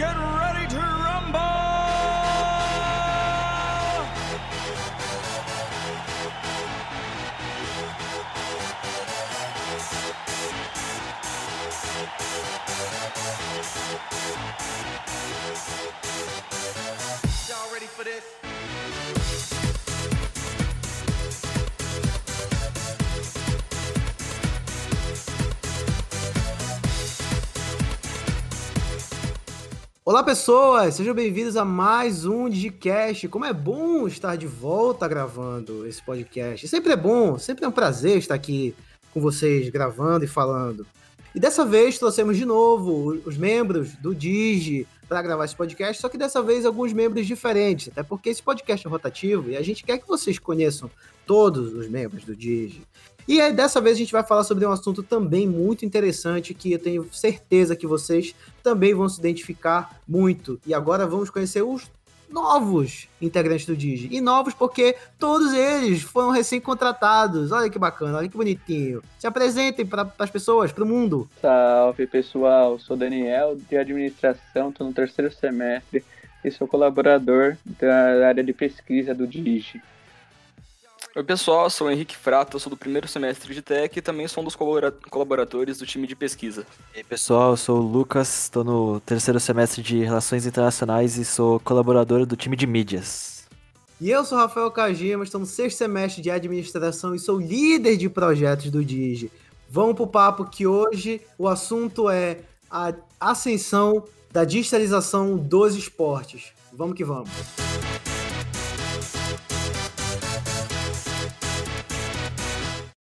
get ready Olá pessoas, sejam bem-vindos a mais um Digicast. Como é bom estar de volta gravando esse podcast. Sempre é bom, sempre é um prazer estar aqui com vocês gravando e falando. E dessa vez trouxemos de novo os membros do Digi para gravar esse podcast, só que dessa vez alguns membros diferentes, até porque esse podcast é rotativo e a gente quer que vocês conheçam todos os membros do Digi. E aí, dessa vez a gente vai falar sobre um assunto também muito interessante que eu tenho certeza que vocês também vão se identificar muito. E agora vamos conhecer os novos integrantes do Digi. E novos porque todos eles foram recém-contratados. Olha que bacana, olha que bonitinho. Se apresentem para as pessoas, para o mundo. Salve pessoal, sou Daniel de administração, estou no terceiro semestre e sou colaborador da área de pesquisa do Digi. Oi pessoal, sou o Henrique Frata, sou do primeiro semestre de Tech e também sou um dos colabora- colaboradores do time de pesquisa. E aí, pessoal, eu sou o Lucas, estou no terceiro semestre de Relações Internacionais e sou colaborador do time de mídias. E eu sou Rafael Kajima, estou no sexto semestre de administração e sou líder de projetos do Digi. Vamos pro papo que hoje o assunto é a ascensão da digitalização dos esportes. Vamos que vamos.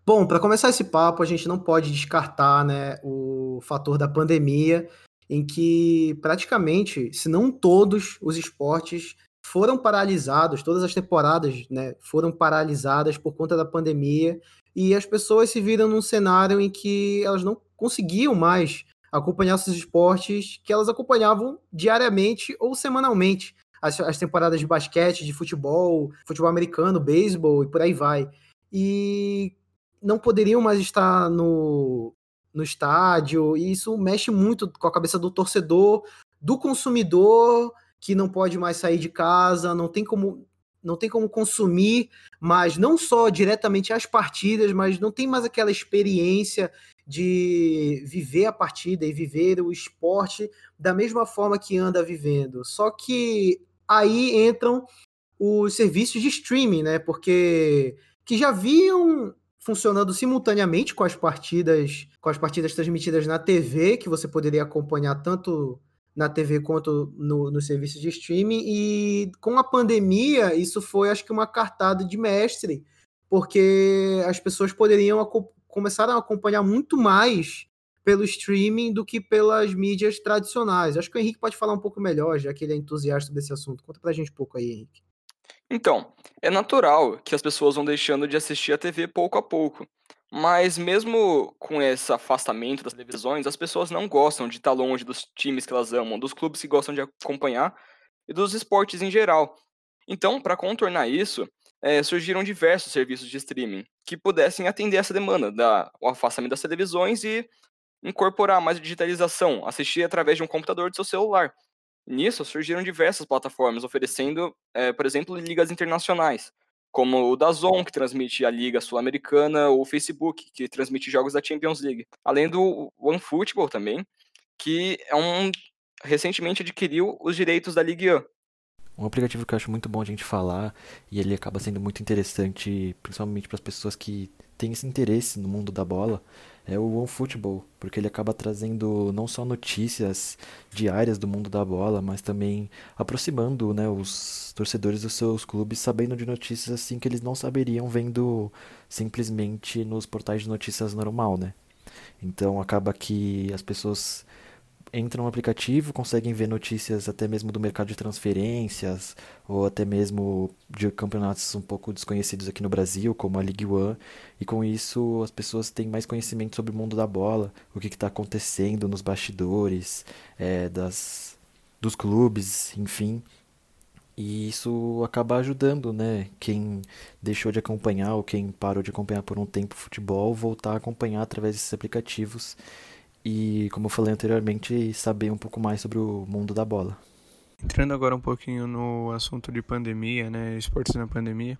Bom, para começar esse papo, a gente não pode descartar né, o fator da pandemia, em que praticamente, se não todos os esportes foram paralisados, todas as temporadas né, foram paralisadas por conta da pandemia, e as pessoas se viram num cenário em que elas não conseguiam mais acompanhar esses esportes que elas acompanhavam diariamente ou semanalmente. As, as temporadas de basquete, de futebol, futebol americano, beisebol e por aí vai. E não poderiam mais estar no, no estádio, e isso mexe muito com a cabeça do torcedor, do consumidor, que não pode mais sair de casa, não tem como não tem como consumir, mas não só diretamente as partidas, mas não tem mais aquela experiência de viver a partida e viver o esporte da mesma forma que anda vivendo. Só que aí entram os serviços de streaming, né? Porque que já viam funcionando simultaneamente com as partidas, com as partidas transmitidas na TV, que você poderia acompanhar tanto na TV quanto no, no serviço de streaming. E com a pandemia, isso foi, acho que, uma cartada de mestre, porque as pessoas poderiam começar a acompanhar muito mais pelo streaming do que pelas mídias tradicionais. Acho que o Henrique pode falar um pouco melhor, já que ele é entusiasta desse assunto. Conta pra gente um pouco aí, Henrique. Então, é natural que as pessoas vão deixando de assistir a TV pouco a pouco. Mas mesmo com esse afastamento das televisões, as pessoas não gostam de estar longe dos times que elas amam, dos clubes que gostam de acompanhar e dos esportes em geral. Então, para contornar isso, é, surgiram diversos serviços de streaming que pudessem atender essa demanda, da, o afastamento das televisões e incorporar mais digitalização, assistir através de um computador do seu celular. Nisso, surgiram diversas plataformas oferecendo, é, por exemplo, ligas internacionais, como o DAZN, que transmite a Liga Sul-Americana, ou o Facebook, que transmite jogos da Champions League. Além do OneFootball também, que é um recentemente adquiriu os direitos da Ligue 1. Um aplicativo que eu acho muito bom a gente falar e ele acaba sendo muito interessante, principalmente para as pessoas que têm esse interesse no mundo da bola, é o OneFootball, porque ele acaba trazendo não só notícias diárias do mundo da bola, mas também aproximando né, os torcedores dos seus clubes sabendo de notícias assim que eles não saberiam vendo simplesmente nos portais de notícias normal, né? Então acaba que as pessoas entram no aplicativo, conseguem ver notícias até mesmo do mercado de transferências, ou até mesmo de campeonatos um pouco desconhecidos aqui no Brasil, como a League One, e com isso as pessoas têm mais conhecimento sobre o mundo da bola, o que está acontecendo nos bastidores, é, das, dos clubes, enfim. E isso acaba ajudando, né? Quem deixou de acompanhar ou quem parou de acompanhar por um tempo futebol, voltar a acompanhar através desses aplicativos e, como eu falei anteriormente, saber um pouco mais sobre o mundo da bola. Entrando agora um pouquinho no assunto de pandemia, né, esportes na pandemia,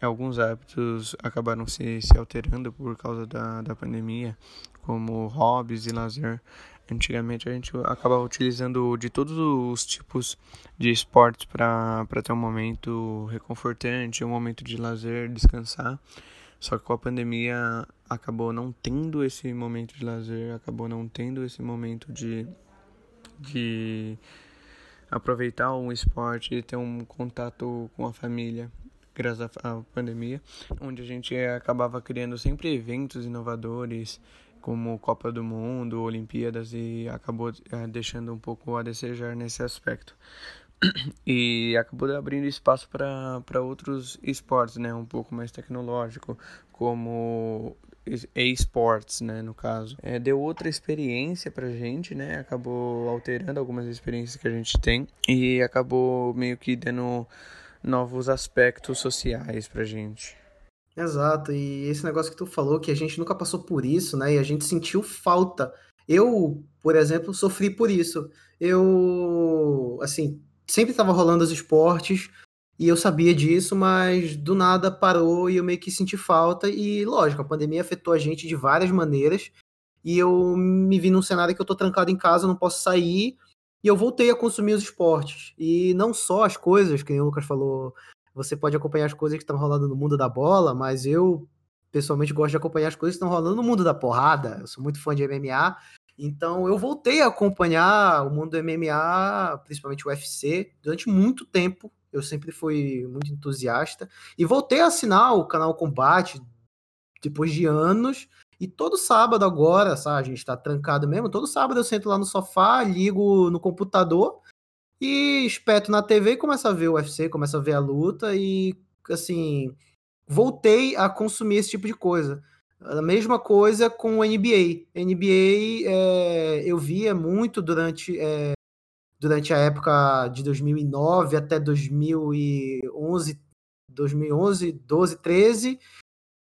alguns hábitos acabaram se, se alterando por causa da, da pandemia, como hobbies e lazer. Antigamente a gente acabava utilizando de todos os tipos de esportes para ter um momento reconfortante, um momento de lazer, descansar. Só que com a pandemia acabou não tendo esse momento de lazer, acabou não tendo esse momento de, de aproveitar um esporte e ter um contato com a família graças à pandemia, onde a gente acabava criando sempre eventos inovadores como Copa do Mundo, Olimpíadas e acabou é, deixando um pouco a desejar nesse aspecto. E acabou abrindo espaço para outros esportes, né, um pouco mais tecnológico, como esports, né, no caso. É, deu outra experiência pra gente, né, acabou alterando algumas experiências que a gente tem e acabou meio que dando novos aspectos sociais pra gente. Exato, e esse negócio que tu falou, que a gente nunca passou por isso, né, e a gente sentiu falta. Eu, por exemplo, sofri por isso. Eu, assim, sempre estava rolando os esportes, e eu sabia disso, mas do nada parou e eu meio que senti falta. E lógico, a pandemia afetou a gente de várias maneiras. E eu me vi num cenário que eu tô trancado em casa, não posso sair. E eu voltei a consumir os esportes. E não só as coisas, que o Lucas falou, você pode acompanhar as coisas que estão rolando no mundo da bola, mas eu pessoalmente gosto de acompanhar as coisas que estão rolando no mundo da porrada. Eu sou muito fã de MMA. Então eu voltei a acompanhar o mundo do MMA, principalmente o UFC, durante muito tempo eu sempre fui muito entusiasta. E voltei a assinar o canal Combate depois de anos. E todo sábado agora, sabe, a gente tá trancado mesmo, todo sábado eu sento lá no sofá, ligo no computador e espeto na TV e começo a ver o UFC, começo a ver a luta e, assim, voltei a consumir esse tipo de coisa. A mesma coisa com o NBA. NBA é, eu via muito durante é, durante a época de 2009 até 2011, 2011, 12, 13,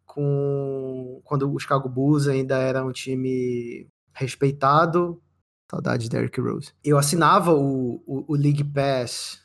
com quando o Chicago Bulls ainda era um time respeitado. Saudade de Derrick Rose. Eu assinava o, o, o League Pass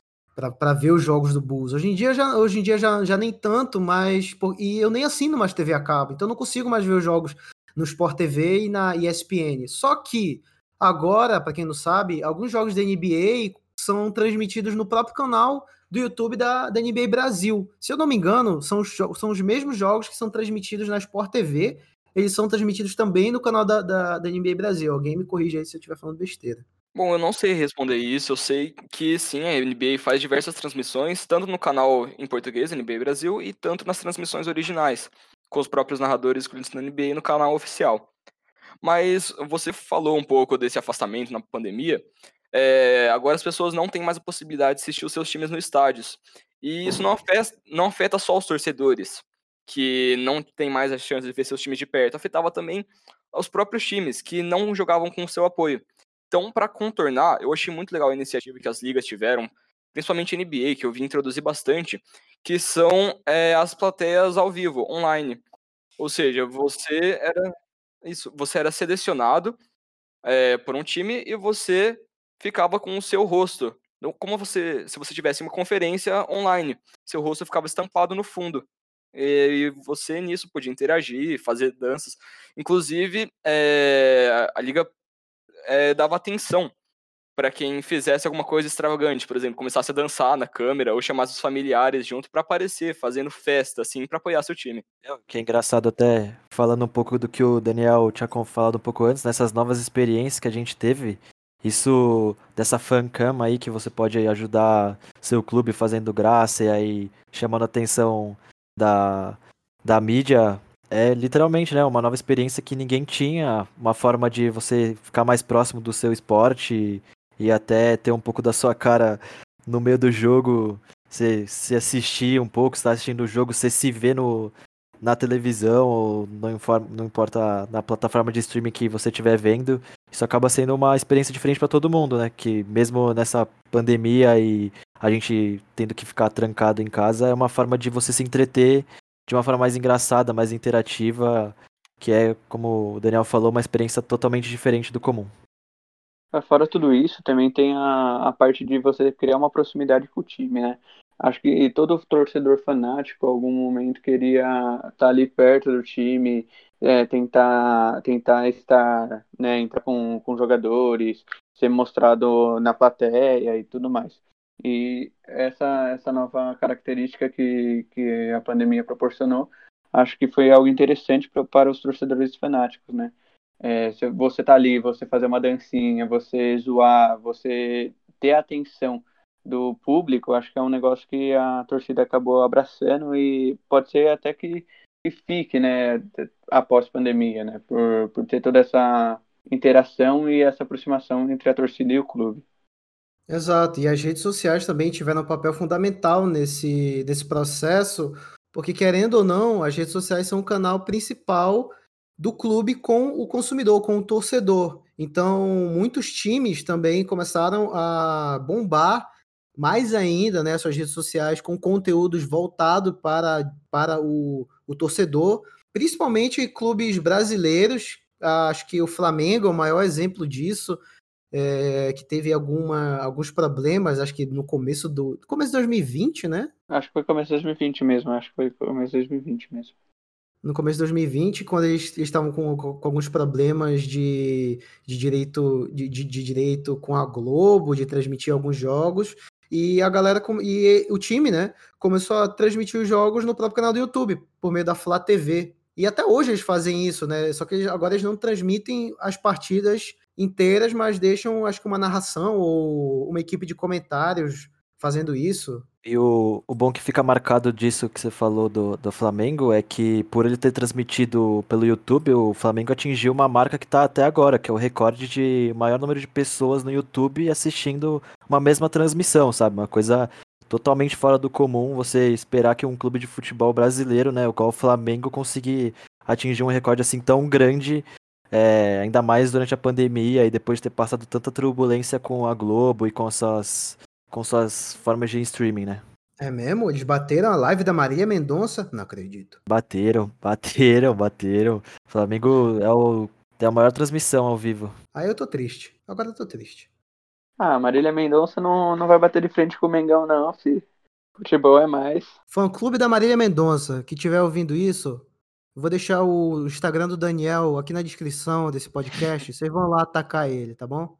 para ver os jogos do Bulls. Hoje em dia já, hoje em dia já, já nem tanto, mas por, e eu nem assino mais TV a cabo, então não consigo mais ver os jogos no Sport TV e na ESPN. Só que Agora, para quem não sabe, alguns jogos da NBA são transmitidos no próprio canal do YouTube da, da NBA Brasil. Se eu não me engano, são os, são os mesmos jogos que são transmitidos na Sport TV. Eles são transmitidos também no canal da, da, da NBA Brasil. Alguém me corrige aí se eu estiver falando besteira. Bom, eu não sei responder isso. Eu sei que sim, a NBA faz diversas transmissões, tanto no canal em português, NBA Brasil, e tanto nas transmissões originais, com os próprios narradores escolhidos na NBA no canal oficial. Mas você falou um pouco desse afastamento na pandemia. É, agora as pessoas não têm mais a possibilidade de assistir os seus times nos estádios. E isso não afeta, não afeta só os torcedores, que não têm mais a chance de ver seus times de perto. Afetava também os próprios times, que não jogavam com o seu apoio. Então, para contornar, eu achei muito legal a iniciativa que as ligas tiveram, principalmente a NBA, que eu vi introduzir bastante, que são é, as plateias ao vivo, online. Ou seja, você era isso, você era selecionado é, por um time e você ficava com o seu rosto. Como você, se você tivesse uma conferência online, seu rosto ficava estampado no fundo. E você nisso podia interagir, fazer danças. Inclusive, é, a liga é, dava atenção para quem fizesse alguma coisa extravagante, por exemplo, começasse a dançar na câmera ou chamasse os familiares junto para aparecer, fazendo festa, assim, para apoiar seu time. É, que é engraçado até, falando um pouco do que o Daniel tinha falado um pouco antes, nessas novas experiências que a gente teve, isso dessa fancam aí que você pode ajudar seu clube fazendo graça e aí chamando a atenção da, da mídia, é literalmente, né, uma nova experiência que ninguém tinha, uma forma de você ficar mais próximo do seu esporte e até ter um pouco da sua cara no meio do jogo, você se assistir um pouco, está assistindo o jogo, você se vê no, na televisão ou não, informa, não importa na plataforma de streaming que você estiver vendo, isso acaba sendo uma experiência diferente para todo mundo, né? Que mesmo nessa pandemia e a gente tendo que ficar trancado em casa, é uma forma de você se entreter de uma forma mais engraçada, mais interativa que é, como o Daniel falou, uma experiência totalmente diferente do comum. Fora tudo isso, também tem a, a parte de você criar uma proximidade com o time, né? Acho que todo torcedor fanático, em algum momento, queria estar tá ali perto do time, é, tentar, tentar estar, né, entrar com, com jogadores, ser mostrado na plateia e tudo mais. E essa, essa nova característica que, que a pandemia proporcionou, acho que foi algo interessante para os torcedores fanáticos, né? É, você tá ali, você fazer uma dancinha, você zoar, você ter a atenção do público, acho que é um negócio que a torcida acabou abraçando e pode ser até que, que fique, né, após pandemia, né, por, por ter toda essa interação e essa aproximação entre a torcida e o clube. Exato, e as redes sociais também tiveram um papel fundamental nesse, nesse processo, porque querendo ou não, as redes sociais são o canal principal do clube com o consumidor, com o torcedor. Então, muitos times também começaram a bombar mais ainda né, suas redes sociais com conteúdos voltados para, para o, o torcedor, principalmente clubes brasileiros. Acho que o Flamengo é o maior exemplo disso, é, que teve alguma, alguns problemas, acho que no começo do começo de 2020, né? Acho que foi começo de 2020 mesmo, acho que foi começo de 2020 mesmo no começo de 2020, quando eles, estavam com, com, alguns problemas de, de direito de, de, de, direito com a Globo, de transmitir alguns jogos, e a galera e o time, né, começou a transmitir os jogos no próprio canal do YouTube, por meio da Flá TV. E até hoje eles fazem isso, né? Só que agora eles não transmitem as partidas inteiras, mas deixam, acho que uma narração ou uma equipe de comentários fazendo isso. E o, o bom que fica marcado disso que você falou do, do Flamengo é que por ele ter transmitido pelo YouTube, o Flamengo atingiu uma marca que está até agora, que é o recorde de maior número de pessoas no YouTube assistindo uma mesma transmissão, sabe? Uma coisa totalmente fora do comum você esperar que um clube de futebol brasileiro, né, o qual o Flamengo conseguir atingir um recorde assim tão grande, é, ainda mais durante a pandemia e depois de ter passado tanta turbulência com a Globo e com suas com suas formas de streaming, né? É mesmo? Eles bateram a live da Maria Mendonça? Não acredito. Bateram, bateram, bateram. O Flamengo é, o, é a maior transmissão ao vivo. Aí eu tô triste. Agora eu tô triste. Ah, Marília Mendonça não, não vai bater de frente com o Mengão, não, filho. Futebol é mais. Fã clube da Marília Mendonça, que tiver ouvindo isso, eu vou deixar o Instagram do Daniel aqui na descrição desse podcast. Vocês vão lá atacar ele, tá bom?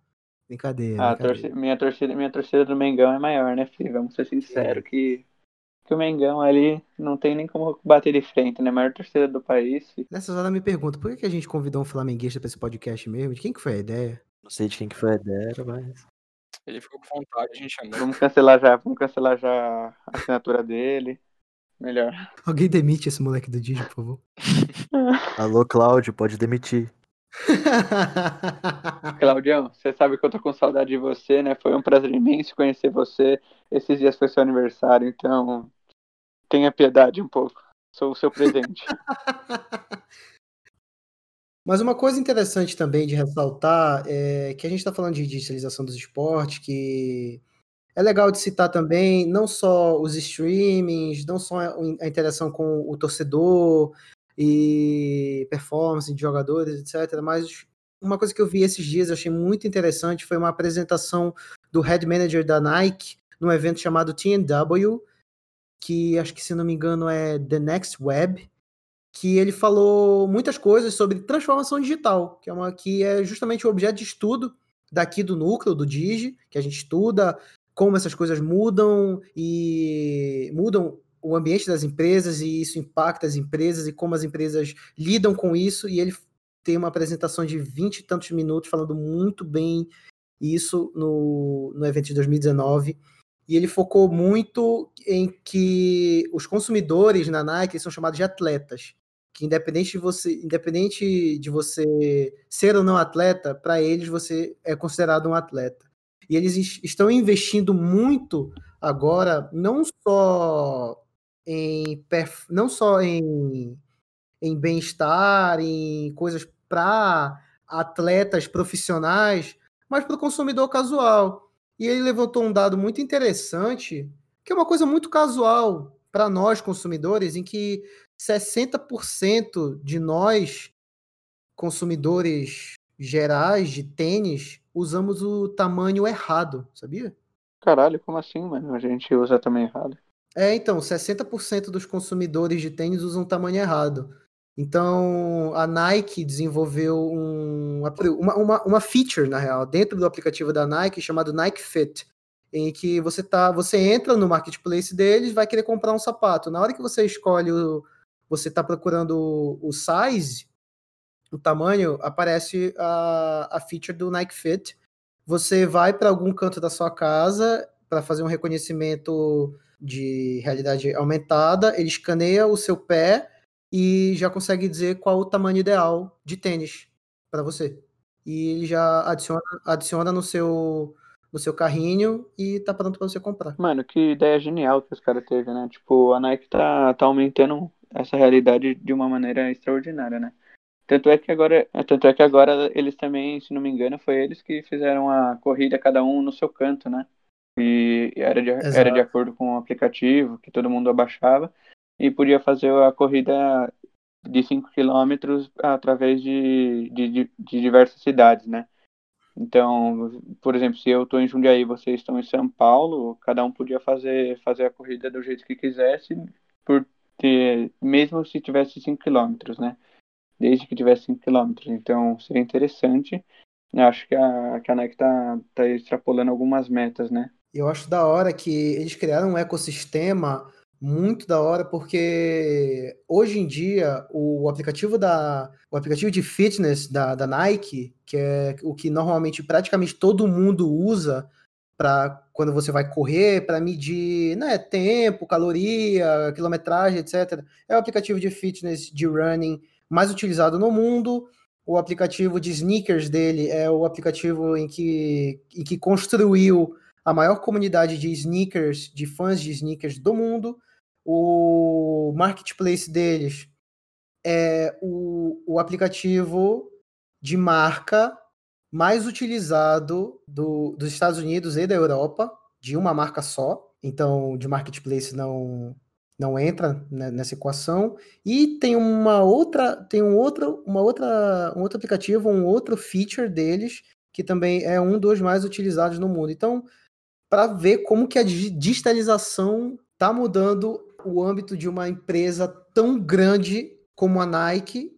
Brincadeira. Ah, brincadeira. Torcida, minha, torcida, minha torcida do Mengão é maior, né, filho? Vamos ser sinceros é. que, que o Mengão ali não tem nem como bater de frente, né? A maior torcida do país. Filho. Nessas horas me pergunta, por que a gente convidou um flamenguista pra esse podcast mesmo? De quem que foi a ideia? Não sei de quem que foi a ideia, mas. Ele ficou com vontade, a gente chamou. Vamos cancelar já, vamos cancelar já a assinatura dele. Melhor. Alguém demite esse moleque do Digi, por favor. Alô, Cláudio, pode demitir. Claudião, você sabe que eu tô com saudade de você, né? Foi um prazer imenso conhecer você. Esses dias foi seu aniversário, então tenha piedade um pouco. Sou o seu presente. Mas uma coisa interessante também de ressaltar é que a gente está falando de digitalização dos esportes, que é legal de citar também não só os streamings, não só a interação com o torcedor, e performance de jogadores, etc. Mas uma coisa que eu vi esses dias, achei muito interessante, foi uma apresentação do head manager da Nike num evento chamado TNW, que acho que se não me engano é The Next Web, que ele falou muitas coisas sobre transformação digital, que é uma que é justamente o objeto de estudo daqui do núcleo do Digi, que a gente estuda como essas coisas mudam e mudam o ambiente das empresas e isso impacta as empresas e como as empresas lidam com isso. E ele tem uma apresentação de 20 e tantos minutos falando muito bem isso no, no evento de 2019. E ele focou muito em que os consumidores na Nike são chamados de atletas. Que independente de você, independente de você ser ou não atleta, para eles você é considerado um atleta. E eles estão investindo muito agora, não só em não só em, em bem-estar, em coisas para atletas profissionais, mas para o consumidor casual. E ele levantou um dado muito interessante, que é uma coisa muito casual para nós consumidores, em que 60% de nós consumidores gerais de tênis usamos o tamanho errado, sabia? Caralho, como assim, mano? A gente usa também errado. É, então, 60% dos consumidores de tênis usam tamanho errado. Então, a Nike desenvolveu um, uma, uma, uma feature, na real, dentro do aplicativo da Nike, chamado Nike Fit, em que você tá, você entra no marketplace deles, vai querer comprar um sapato. Na hora que você escolhe o, você está procurando o size, o tamanho, aparece a, a feature do Nike Fit. Você vai para algum canto da sua casa para fazer um reconhecimento de realidade aumentada, ele escaneia o seu pé e já consegue dizer qual o tamanho ideal de tênis para você. E ele já adiciona, adiciona no seu no seu carrinho e tá pronto para você comprar. Mano, que ideia genial que os caras teve, né? Tipo, a Nike tá, tá aumentando essa realidade de uma maneira extraordinária, né? Tanto é que agora, tanto é que agora eles também, se não me engano, foi eles que fizeram a corrida cada um no seu canto, né? E era de, era de acordo com o aplicativo que todo mundo abaixava e podia fazer a corrida de 5 km através de, de, de, diversas cidades, né? Então, por exemplo, se eu estou em Jundiaí e vocês estão em São Paulo, cada um podia fazer, fazer a corrida do jeito que quisesse, por ter, mesmo se tivesse 5 km, né? Desde que tivesse 5 km. Então, seria interessante. Acho que a, que a está tá extrapolando algumas metas, né? Eu acho da hora que eles criaram um ecossistema muito da hora, porque hoje em dia o aplicativo da o aplicativo de fitness da, da Nike, que é o que normalmente praticamente todo mundo usa para quando você vai correr, para medir né, tempo, caloria, quilometragem, etc. É o aplicativo de fitness de running mais utilizado no mundo. O aplicativo de sneakers dele é o aplicativo em que, em que construiu a maior comunidade de sneakers, de fãs de sneakers do mundo. O marketplace deles é o, o aplicativo de marca mais utilizado do, dos Estados Unidos e da Europa, de uma marca só. Então, de marketplace não não entra né, nessa equação. E tem uma outra, tem um outro, uma outra, um outro aplicativo, um outro feature deles que também é um dos mais utilizados no mundo. Então, para ver como que a digitalização está mudando o âmbito de uma empresa tão grande como a Nike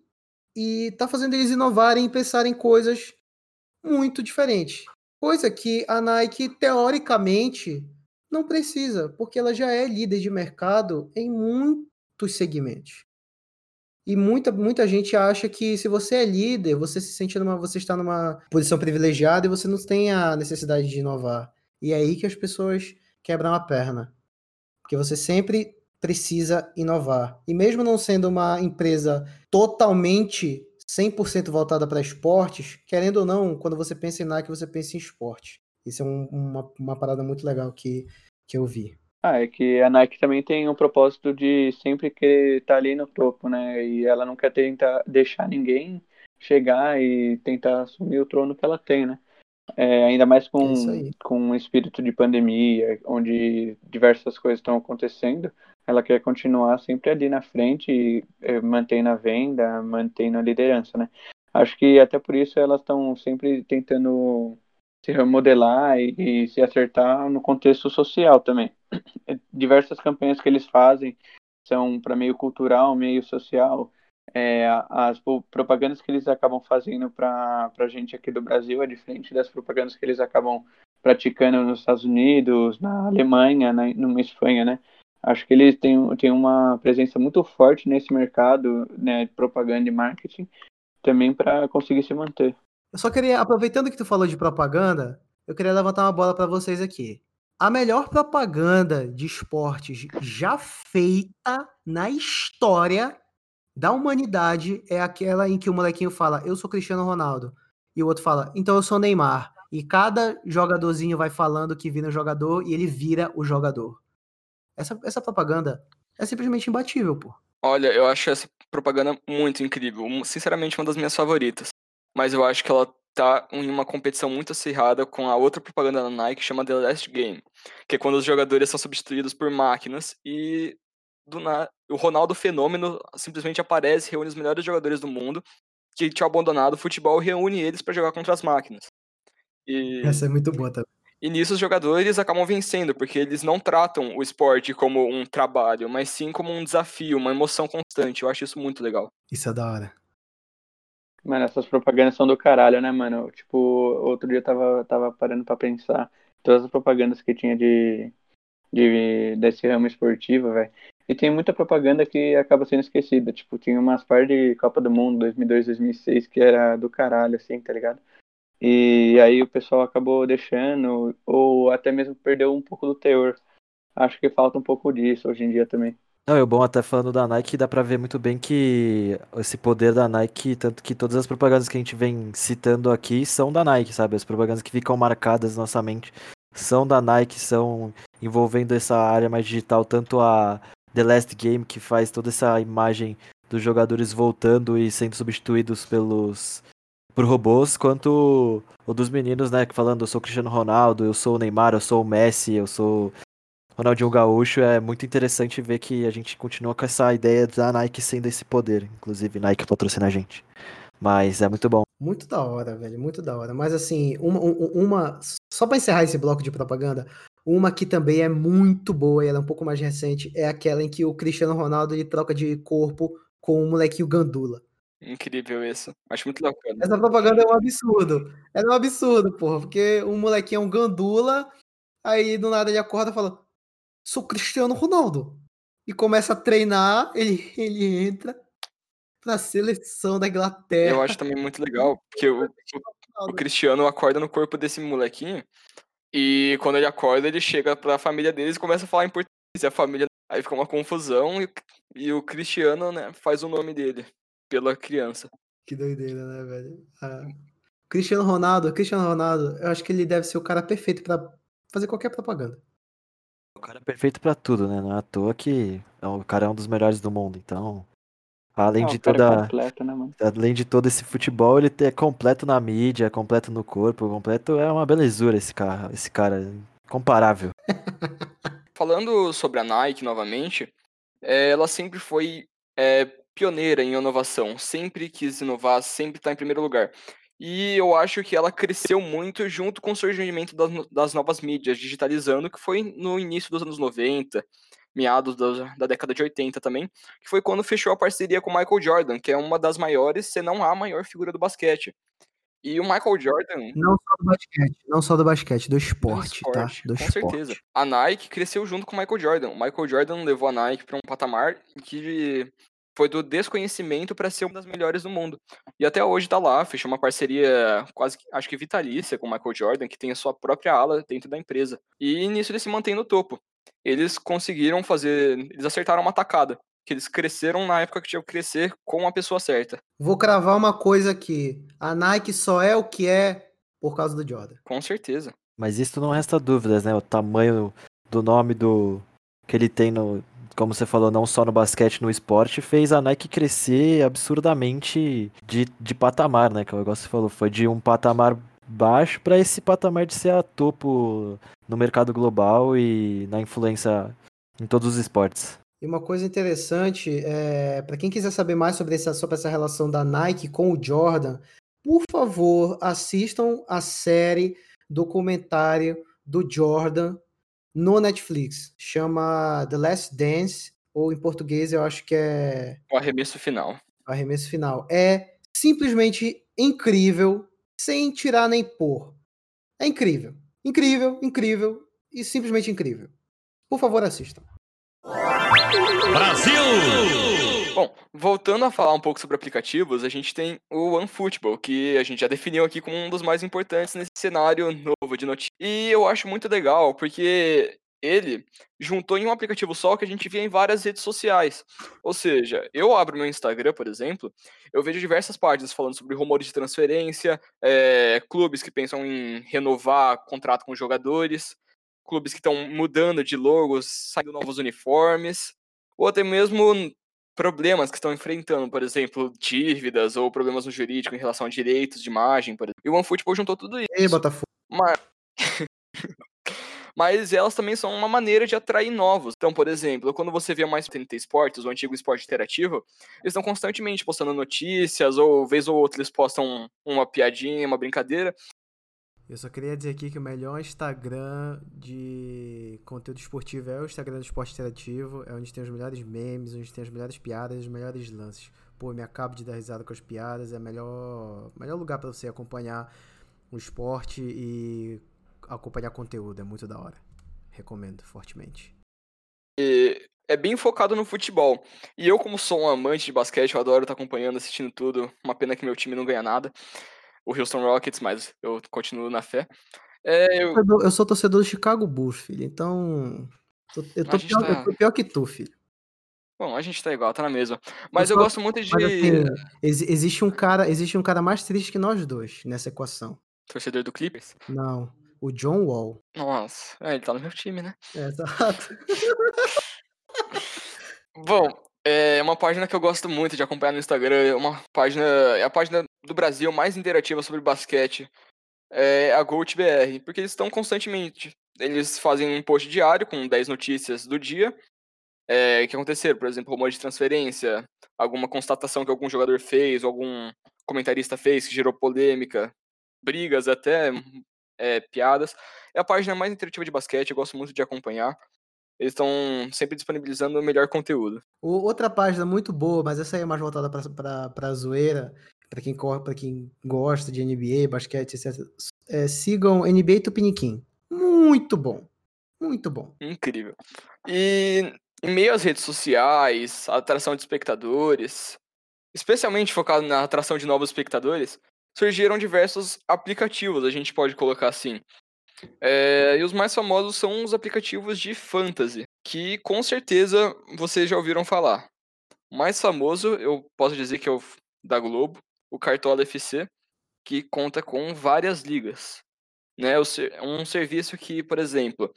e está fazendo eles inovarem e pensarem coisas muito diferentes. Coisa que a Nike, teoricamente, não precisa, porque ela já é líder de mercado em muitos segmentos. E muita, muita gente acha que se você é líder, você se sente numa, você está numa posição privilegiada e você não tem a necessidade de inovar. E é aí que as pessoas quebram a perna. Porque você sempre precisa inovar. E mesmo não sendo uma empresa totalmente 100% voltada para esportes, querendo ou não, quando você pensa em Nike, você pensa em esporte. Isso é um, uma, uma parada muito legal que, que eu vi. Ah, é que a Nike também tem o propósito de sempre querer estar tá ali no topo, né? E ela não quer tentar deixar ninguém chegar e tentar assumir o trono que ela tem, né? É, ainda mais com, é com um espírito de pandemia, onde diversas coisas estão acontecendo, ela quer continuar sempre ali na frente, e, é, mantendo a venda, mantendo a liderança, né? Acho que até por isso elas estão sempre tentando se remodelar e, e, se acertar no contexto social também. Diversas campanhas que eles fazem são para meio cultural, meio social, é, as propagandas que eles acabam fazendo para a gente aqui do Brasil é diferente das propagandas que eles acabam praticando nos Estados Unidos, na Alemanha, na, numa Espanha, né? Acho que eles têm, têm uma presença muito forte nesse mercado né, de propaganda e marketing também para conseguir se manter. Eu só queria, aproveitando que tu falou de propaganda, eu queria levantar uma bola para vocês aqui. A melhor propaganda de esportes já feita na história da humanidade é aquela em que o molequinho fala, eu sou Cristiano Ronaldo. E o outro fala, então eu sou Neymar. E cada jogadorzinho vai falando que vira o jogador e ele vira o jogador. Essa, essa propaganda é simplesmente imbatível, pô. Olha, eu acho essa propaganda muito incrível. Sinceramente, uma das minhas favoritas. Mas eu acho que ela tá em uma competição muito acirrada com a outra propaganda da Nike, que chama The Last Game. Que é quando os jogadores são substituídos por máquinas e na... o Ronaldo Fenômeno simplesmente aparece, reúne os melhores jogadores do mundo que tinham abandonado o futebol reúne eles para jogar contra as máquinas. E, Essa é muito boa também. e nisso os jogadores acabam vencendo, porque eles não tratam o esporte como um trabalho, mas sim como um desafio, uma emoção constante. Eu acho isso muito legal. Isso é da hora. Mano, essas propagandas são do caralho, né, mano? Tipo, outro dia eu tava, tava parando pra pensar todas as propagandas que tinha de, de desse ramo esportivo, velho. E tem muita propaganda que acaba sendo esquecida. Tipo, tinha umas par de Copa do Mundo 2002, 2006 que era do caralho, assim, tá ligado? E aí o pessoal acabou deixando, ou até mesmo perdeu um pouco do teor. Acho que falta um pouco disso hoje em dia também. Não, é bom até falando da Nike, dá pra ver muito bem que esse poder da Nike, tanto que todas as propagandas que a gente vem citando aqui são da Nike, sabe? As propagandas que ficam marcadas na nossa mente são da Nike, são envolvendo essa área mais digital, tanto a The Last Game, que faz toda essa imagem dos jogadores voltando e sendo substituídos pelos por robôs, quanto o dos meninos, né, que falando, eu sou Cristiano Ronaldo, eu sou o Neymar, eu sou o Messi, eu sou Ronaldinho Gaúcho, é muito interessante ver que a gente continua com essa ideia da Nike sendo esse poder, inclusive Nike patrocina a gente. Mas é muito bom. Muito da hora, velho, muito da hora. Mas assim, uma, um- uma só pra encerrar esse bloco de propaganda, uma que também é muito boa e ela é um pouco mais recente, é aquela em que o Cristiano Ronaldo ele troca de corpo com o molequinho Gandula. Incrível isso. Acho muito bacana. Essa propaganda é um absurdo. É um absurdo, porra, porque o molequinho é um Gandula, aí do nada ele acorda e fala: Sou Cristiano Ronaldo. E começa a treinar, ele, ele entra pra seleção da Inglaterra. Eu acho também muito legal, porque o, o, o Cristiano acorda no corpo desse molequinho, e quando ele acorda, ele chega pra família deles e começa a falar em português. E a família. Aí fica uma confusão e, e o Cristiano, né, faz o nome dele pela criança. Que doideira, né, velho? Ah, Cristiano Ronaldo, Cristiano Ronaldo, eu acho que ele deve ser o cara perfeito pra fazer qualquer propaganda. O cara é perfeito pra tudo, né? Não é à toa que é o cara é um dos melhores do mundo, então, além É, de o cara toda completo, né, mano? além de todo esse futebol, ele é completo na mídia, é completo no corpo, completo é uma belezura esse cara, esse cara comparável. Falando sobre a Nike novamente, eh, ela sempre foi eh, pioneira em inovação, sempre quis inovar, sempre está em primeiro lugar. E eu acho que ela cresceu muito junto com o surgimento das, das novas mídias, digitalizando, que foi no início dos anos 90, meados da, da década de 80 também, que foi quando fechou a parceria com o Michael Jordan, que é uma das maiores, se não a maior figura do basquete. E o Michael Jordan Não só do basquete, não só do basquete, do do esporte, tá? esporte, Do com esporte. certeza. A Nike cresceu junto com o Michael Jordan. O Michael Jordan levou a Nike para um patamar que foi do desconhecimento para ser uma das melhores do mundo. E até hoje tá lá, fechou uma parceria quase, acho que vitalícia com o Michael Jordan, que tem a sua própria ala dentro da empresa. E nisso ele se mantém no topo. Eles conseguiram fazer, eles acertaram uma tacada, que eles cresceram na época que tinha que crescer com a pessoa certa. Vou cravar uma coisa aqui. A Nike só é o que é por causa do Jordan. Com certeza. Mas isso não resta dúvidas, né? O tamanho do nome do que ele tem no, como você falou, não só no basquete, no esporte, fez a Nike crescer absurdamente de, de patamar, né? Que o negócio que você falou, foi de um patamar baixo para esse patamar de ser a topo no mercado global e na influência em todos os esportes. E uma coisa interessante, é, para quem quiser saber mais sobre essa, sobre essa relação da Nike com o Jordan, por favor, assistam a série documentário do Jordan no Netflix. Chama The Last Dance, ou em português eu acho que é O arremesso final. Arremesso Final. É simplesmente incrível, sem tirar nem pôr. É incrível. Incrível, incrível e simplesmente incrível. Por favor, assistam. Brasil! Bom, voltando a falar um pouco sobre aplicativos, a gente tem o OneFootball, que a gente já definiu aqui como um dos mais importantes nesse cenário novo de notícias. E eu acho muito legal, porque ele juntou em um aplicativo só que a gente vê em várias redes sociais. Ou seja, eu abro meu Instagram, por exemplo, eu vejo diversas páginas falando sobre rumores de transferência, eh, clubes que pensam em renovar contrato com jogadores, clubes que estão mudando de logos, saindo novos uniformes, ou até mesmo problemas que estão enfrentando, por exemplo, dívidas ou problemas no jurídico em relação a direitos de imagem, por exemplo. E o OneFootball juntou tudo isso. Ei, Botafogo. Mas... mas elas também são uma maneira de atrair novos. Então, por exemplo, quando você vê mais TNT Esportes, o antigo esporte interativo, eles estão constantemente postando notícias, ou vez ou outra eles postam uma piadinha, uma brincadeira. Eu só queria dizer aqui que o melhor Instagram de conteúdo esportivo é o Instagram do Esporte Interativo, é onde tem os melhores memes, onde tem as melhores piadas, os melhores lances. Pô, me acabo de dar risada com as piadas, é o melhor, melhor lugar para você acompanhar o esporte e acompanhar conteúdo, é muito da hora. Recomendo fortemente. E é bem focado no futebol. E eu, como sou um amante de basquete, eu adoro estar acompanhando, assistindo tudo. Uma pena que meu time não ganha nada o Houston Rockets, mas eu continuo na fé. É, eu... eu... sou torcedor do Chicago Bulls, filho, então. Eu tô, pior, tá... eu tô pior que tu, filho. Bom, a gente tá igual, tá na mesma. Mas eu, eu gosto muito de. Assim, ex existe um cara, existe um cara mais triste que nós dois nessa equação. Torcedor do Clippers? Não, o John Wall. Nossa, é, ele tá no meu time, né? É, exato. Bom, é uma página que eu gosto muito de acompanhar no Instagram. É uma página. É a página do Brasil mais interativa sobre basquete. É a GoldBR. Porque eles estão constantemente. Eles fazem um post diário com 10 notícias do dia. É, que aconteceram, por exemplo, rumor de transferência, alguma constatação que algum jogador fez, ou algum comentarista fez que gerou polêmica, brigas até, é, piadas. É a página mais interativa de basquete, eu gosto muito de acompanhar. Eles estão sempre disponibilizando o melhor conteúdo. Outra página muito boa, mas essa aí é mais voltada para zoeira, para quem, pra quem gosta de NBA, basquete, etc. É, sigam NBA Tupiniquim. Muito bom. Muito bom. Incrível. E em meio às redes sociais, a atração de espectadores, especialmente focado na atração de novos espectadores, surgiram diversos aplicativos, a gente pode colocar assim. É, e os mais famosos são os aplicativos de fantasy, que com certeza vocês já ouviram falar. O mais famoso, eu posso dizer que é o da Globo, o Cartola FC, que conta com várias ligas. Né? Um serviço que, por exemplo,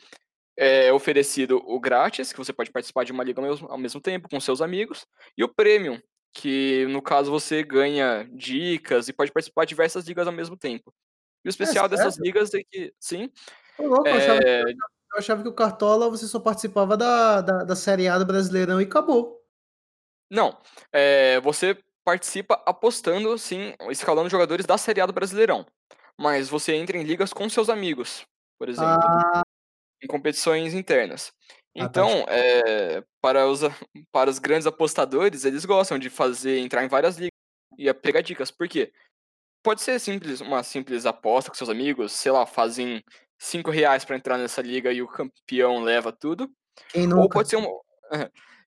é oferecido o grátis, que você pode participar de uma liga ao mesmo tempo com seus amigos, e o Premium, que no caso você ganha dicas e pode participar de diversas ligas ao mesmo tempo. E o especial é dessas ligas é que, sim. Louco, é... eu, achava que, eu, achava que, o Cartola você só participava da, da, da Série A do Brasileirão e acabou. Não. É, você participa apostando, sim, escalando jogadores da Série A do Brasileirão. Mas você entra em ligas com seus amigos, por exemplo. Ah. Em competições internas. Então, ah, tá. é, para, os, para os grandes apostadores, eles gostam de fazer, entrar em várias ligas e pegar dicas. Por quê? Pode ser simples, uma simples aposta com seus amigos, sei lá, fazem 5 reais para entrar nessa liga e o campeão leva tudo. Ou pode ser um.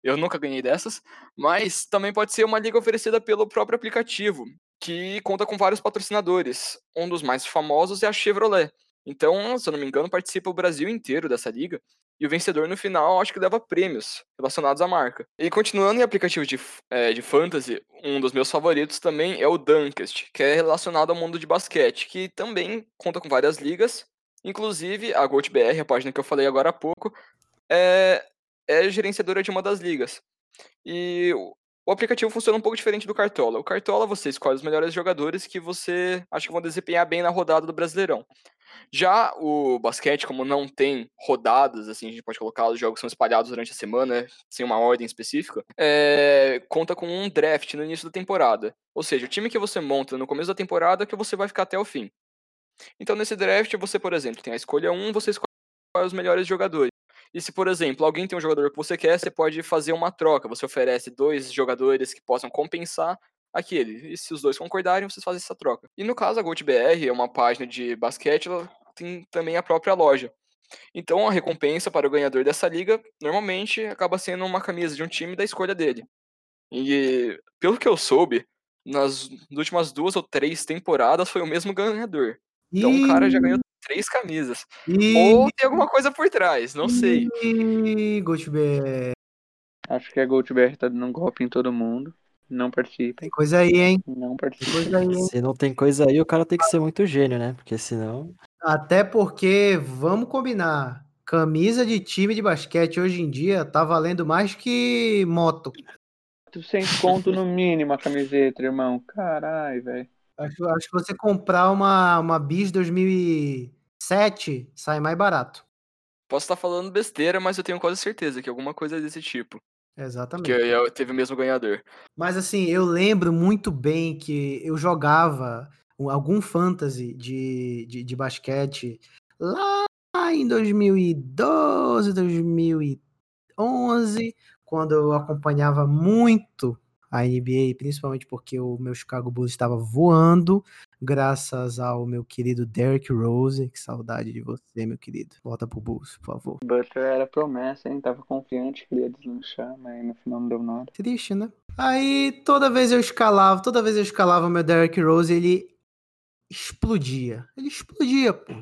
Eu nunca ganhei dessas, mas também pode ser uma liga oferecida pelo próprio aplicativo, que conta com vários patrocinadores. Um dos mais famosos é a Chevrolet. Então, se eu não me engano, participa o Brasil inteiro dessa liga. E o vencedor no final acho que leva prêmios relacionados à marca. E continuando em aplicativos de, é, de fantasy, um dos meus favoritos também é o Dunkest, que é relacionado ao mundo de basquete, que também conta com várias ligas. Inclusive, a GoldBR, a página que eu falei agora há pouco, é, é gerenciadora de uma das ligas. E o aplicativo funciona um pouco diferente do Cartola. O Cartola você escolhe os melhores jogadores que você acha que vão desempenhar bem na rodada do Brasileirão. Já o basquete, como não tem rodadas, assim, a gente pode colocar, os jogos são espalhados durante a semana, sem uma ordem específica, é, conta com um draft no início da temporada. Ou seja, o time que você monta no começo da temporada é que você vai ficar até o fim. Então, nesse draft, você, por exemplo, tem a escolha 1, você escolhe os melhores jogadores. E se, por exemplo, alguém tem um jogador que você quer, você pode fazer uma troca. Você oferece dois jogadores que possam compensar aquele. E se os dois concordarem, vocês fazem essa troca. E no caso, a GoldBR é uma página de basquete, ela tem também a própria loja. Então a recompensa para o ganhador dessa liga normalmente acaba sendo uma camisa de um time da escolha dele. E pelo que eu soube, nas últimas duas ou três temporadas foi o mesmo ganhador. Então o cara já ganhou três camisas. Ou tem alguma coisa por trás, não sei. GoldBR. Acho que a GoldBR tá dando um golpe em todo mundo. Não participe. Tem coisa aí, hein? Não participe. Coisa aí, Se não tem coisa aí, o cara tem que ser muito gênio, né? Porque senão. Até porque, vamos combinar, camisa de time de basquete hoje em dia tá valendo mais que moto. 400 conto no mínimo a camiseta, irmão. Caralho, velho. Acho, acho que você comprar uma, uma Bis 2007 sai mais barato. Posso estar falando besteira, mas eu tenho quase certeza que alguma coisa desse tipo. Exatamente. Que eu- teve o mesmo ganhador. Mas assim, eu lembro muito bem que eu jogava um- algum fantasy de, de, de basquete lá em 2012, 2011, quando eu acompanhava muito a NBA, principalmente porque o meu Chicago Bulls estava voando, graças ao meu querido Derrick Rose. Que saudade de você, meu querido. Volta pro Bulls, por favor. Butler era promessa, hein? Tava confiante, queria deslanchar, mas no final não deu nada. Triste, né? Aí toda vez eu escalava, toda vez eu escalava o meu Derrick Rose, ele explodia. Ele explodia, pô.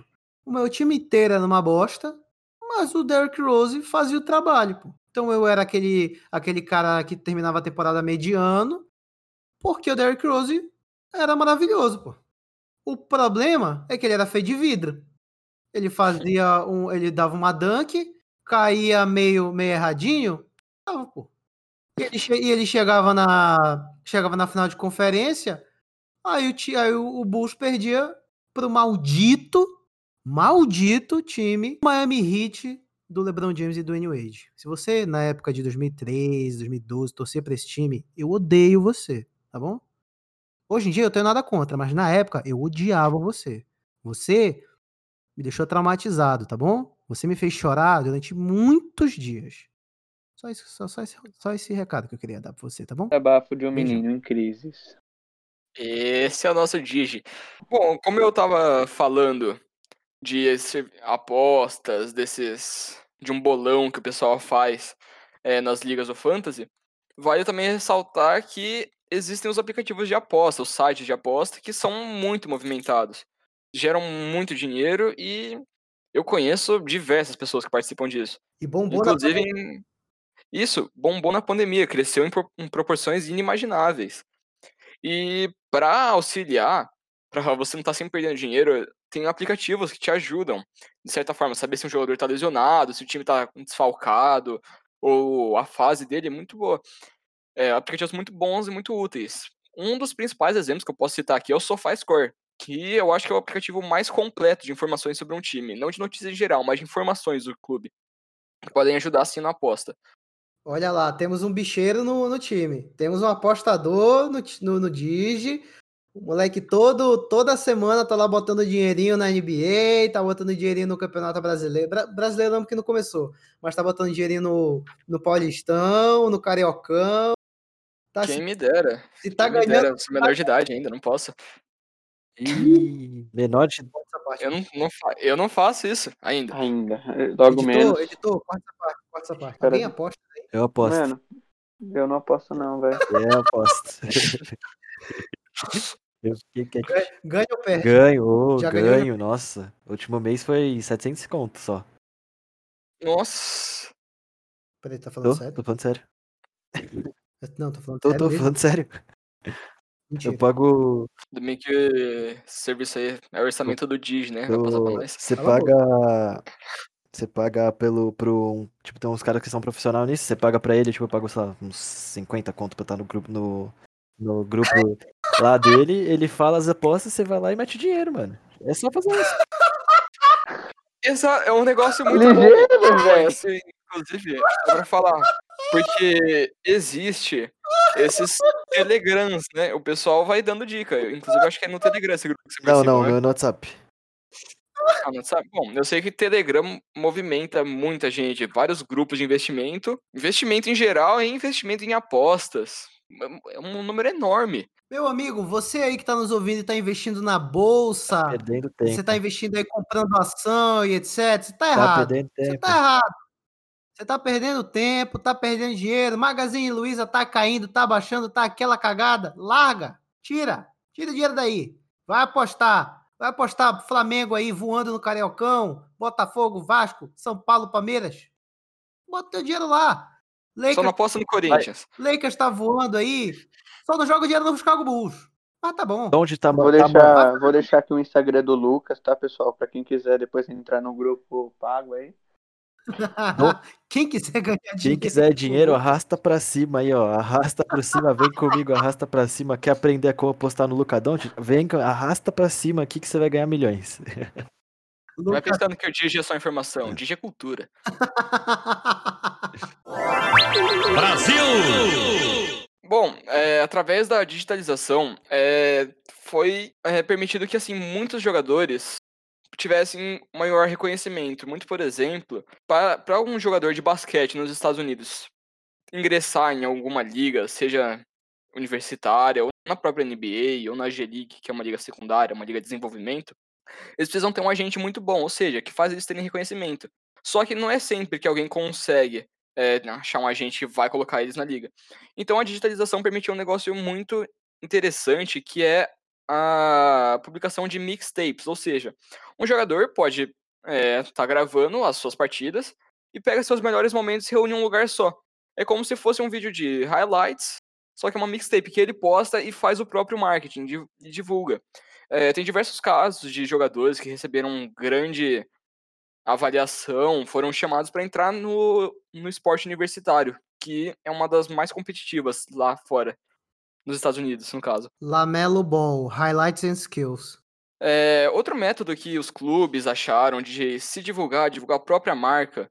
O meu time inteiro era uma bosta, mas o Derrick Rose fazia o trabalho, pô. Então eu era aquele, aquele cara que terminava a temporada mediano, porque o Derrick Rose era maravilhoso, pô. O problema é que ele era feio de vidro. Ele fazia um, ele dava uma dunk, caía meio, meio erradinho, tava, pô. E ele, e ele chegava na chegava na final de conferência, aí o, aí o, Bulls perdia pro maldito, maldito time Miami Heat do LeBron James e do Dwayne Wade. Se você na época de 2013, 2012 torcer pra esse time, eu odeio você, tá bom? Hoje em dia eu tenho nada contra, mas na época eu odiava você. Você me deixou traumatizado, tá bom? Você me fez chorar durante muitos dias. Só, isso, só, só esse, só esse recado que eu queria dar pra você, tá bom? Abafo de um Beijão. menino em crises. Esse é o nosso Digi. Bom, como eu tava falando de esse- apostas, desses. de um bolão que o pessoal faz eh, nas ligas do Fantasy, vale também ressaltar que existem os aplicativos de aposta, os sites de aposta, que são muito movimentados. Geram muito dinheiro e eu conheço diversas pessoas que participam disso. E bombou na Inclusive, em- isso bombou na pandemia, cresceu em, pro- em proporções inimagináveis. E para auxiliar, para você não estar sempre perdendo dinheiro, tem aplicativos que te ajudam, de certa forma, saber se um jogador está lesionado, se o time está desfalcado, ou a fase dele é muito boa. É, aplicativos muito bons e muito úteis. Um dos principais exemplos que eu posso citar aqui é o SofaScore, que eu acho que é o aplicativo mais completo de informações sobre um time, não de notícias em geral, mas de informações do clube, que podem ajudar assim na aposta. Olha lá, temos um bicheiro no, no time. Temos um apostador no, no, no Digi. O moleque todo, toda semana tá lá botando dinheirinho na NBA, tá botando dinheirinho no Campeonato Brasileiro. Bra brasileiro não, porque não começou. Mas tá botando dinheirinho no, no Paulistão, no Cariocão. Tá, Quem se, me dera. se tá Quem me ganhando. dera, eu sou menor de idade ainda, não posso. Menor de Essa parte. Eu não, não fa- eu não faço isso ainda. Ainda. Logo editor, menos. editor, corta essa parte, corta essa parte. Alguém aí. aposta? Eu aposto. Mano, eu não aposto não, velho. Eu aposto. Eu fiquei que- Ganha ou perde? Ganho, ô, Já ganhou? ganho, nossa. O último mês foi 700 conto só. Nossa. Peraí, tá falando Tô, sério? tô falando sério. Não, tô falando Tô, sério. tô mesmo? falando sério. Mentira. Eu pago. Bem que esse serviço aí é o orçamento do Digi, né? Vai passar pra eu- nós. Você Cala paga. Você paga pelo. Pro, tipo, tem uns caras que são profissionais nisso. Você paga pra ele, tipo, eu pago, sei lá, uns 50 conto pra estar no grupo. No, no grupo lá dele. Ele fala as apostas, você vai lá e mete dinheiro, mano. É só fazer isso. Esse é um negócio muito Ligeiro, bom. velho. Esse, inclusive, dá pra falar. Porque existe esses telegrams, né? O pessoal vai dando dica. Inclusive, eu acho que é no Telegram esse grupo que você Não, não, meu no WhatsApp. Ah, não sabe? Bom, eu sei que Telegram movimenta muita gente, vários grupos de investimento, investimento em geral e investimento em apostas. É um número enorme. Meu amigo, você aí que tá nos ouvindo e tá investindo na bolsa, Perdendo tempo. você tá investindo aí comprando ação e etc. Você tá Tá errado. perdendo Você tempo. tá errado. Você tá perdendo tempo, tá perdendo dinheiro. Magazine Luiza tá caindo, tá baixando, tá aquela cagada. Larga, tira, tira o dinheiro daí. Vai apostar. Vai apostar Flamengo aí voando no Cariocão, Botafogo, Vasco, São Paulo, Palmeiras. Bota teu dinheiro lá. Só não Lakers, aposta no Corinthians. Lakers tá voando aí. Só não joga o dinheiro no Chicago Bulls. Mas tá bom. Onde tá, Vou tá deixar, vou deixar aqui o Instagram do Lucas, tá, pessoal? Pra quem quiser depois entrar no grupo pago aí. Quem quiser ganhar Quem dinheiro. quiser dinheiro, arrasta pra cima aí, ó. Arrasta pra cima, vem comigo, arrasta pra cima. Quer aprender como apostar no Lucadão? Vem, arrasta pra cima aqui que você vai ganhar milhões. Vai pensando que o Digi é só informação, o Digi é cultura. Brasil! Bom, é, através da digitalização, é, foi é, permitido que assim muitos jogadores tivessem maior reconhecimento. Muito, por exemplo, para um jogador de basquete nos Estados Unidos ingressar em alguma liga, seja universitária, ou na própria NBA, ou na G-League, que é uma liga secundária, uma liga de desenvolvimento, eles precisam ter um agente muito bom, ou seja, que faz eles terem reconhecimento. Só que não é sempre que alguém consegue é, achar um agente que vai colocar eles na liga. Então a digitalização permitiu um negócio muito interessante, que é a publicação de mixtapes, ou seja, um jogador pode estar é, tá gravando as suas partidas e pega seus melhores momentos e reúne em um lugar só. É como se fosse um vídeo de highlights, só que é uma mixtape que ele posta e faz o próprio marketing e divulga. É, tem diversos casos de jogadores que receberam grande avaliação, foram chamados para entrar no, no esporte universitário, que é uma das mais competitivas lá fora, nos Estados Unidos, no caso. Lamelo Ball, Highlights and Skills. É, outro método que os clubes acharam de se divulgar, divulgar a própria marca,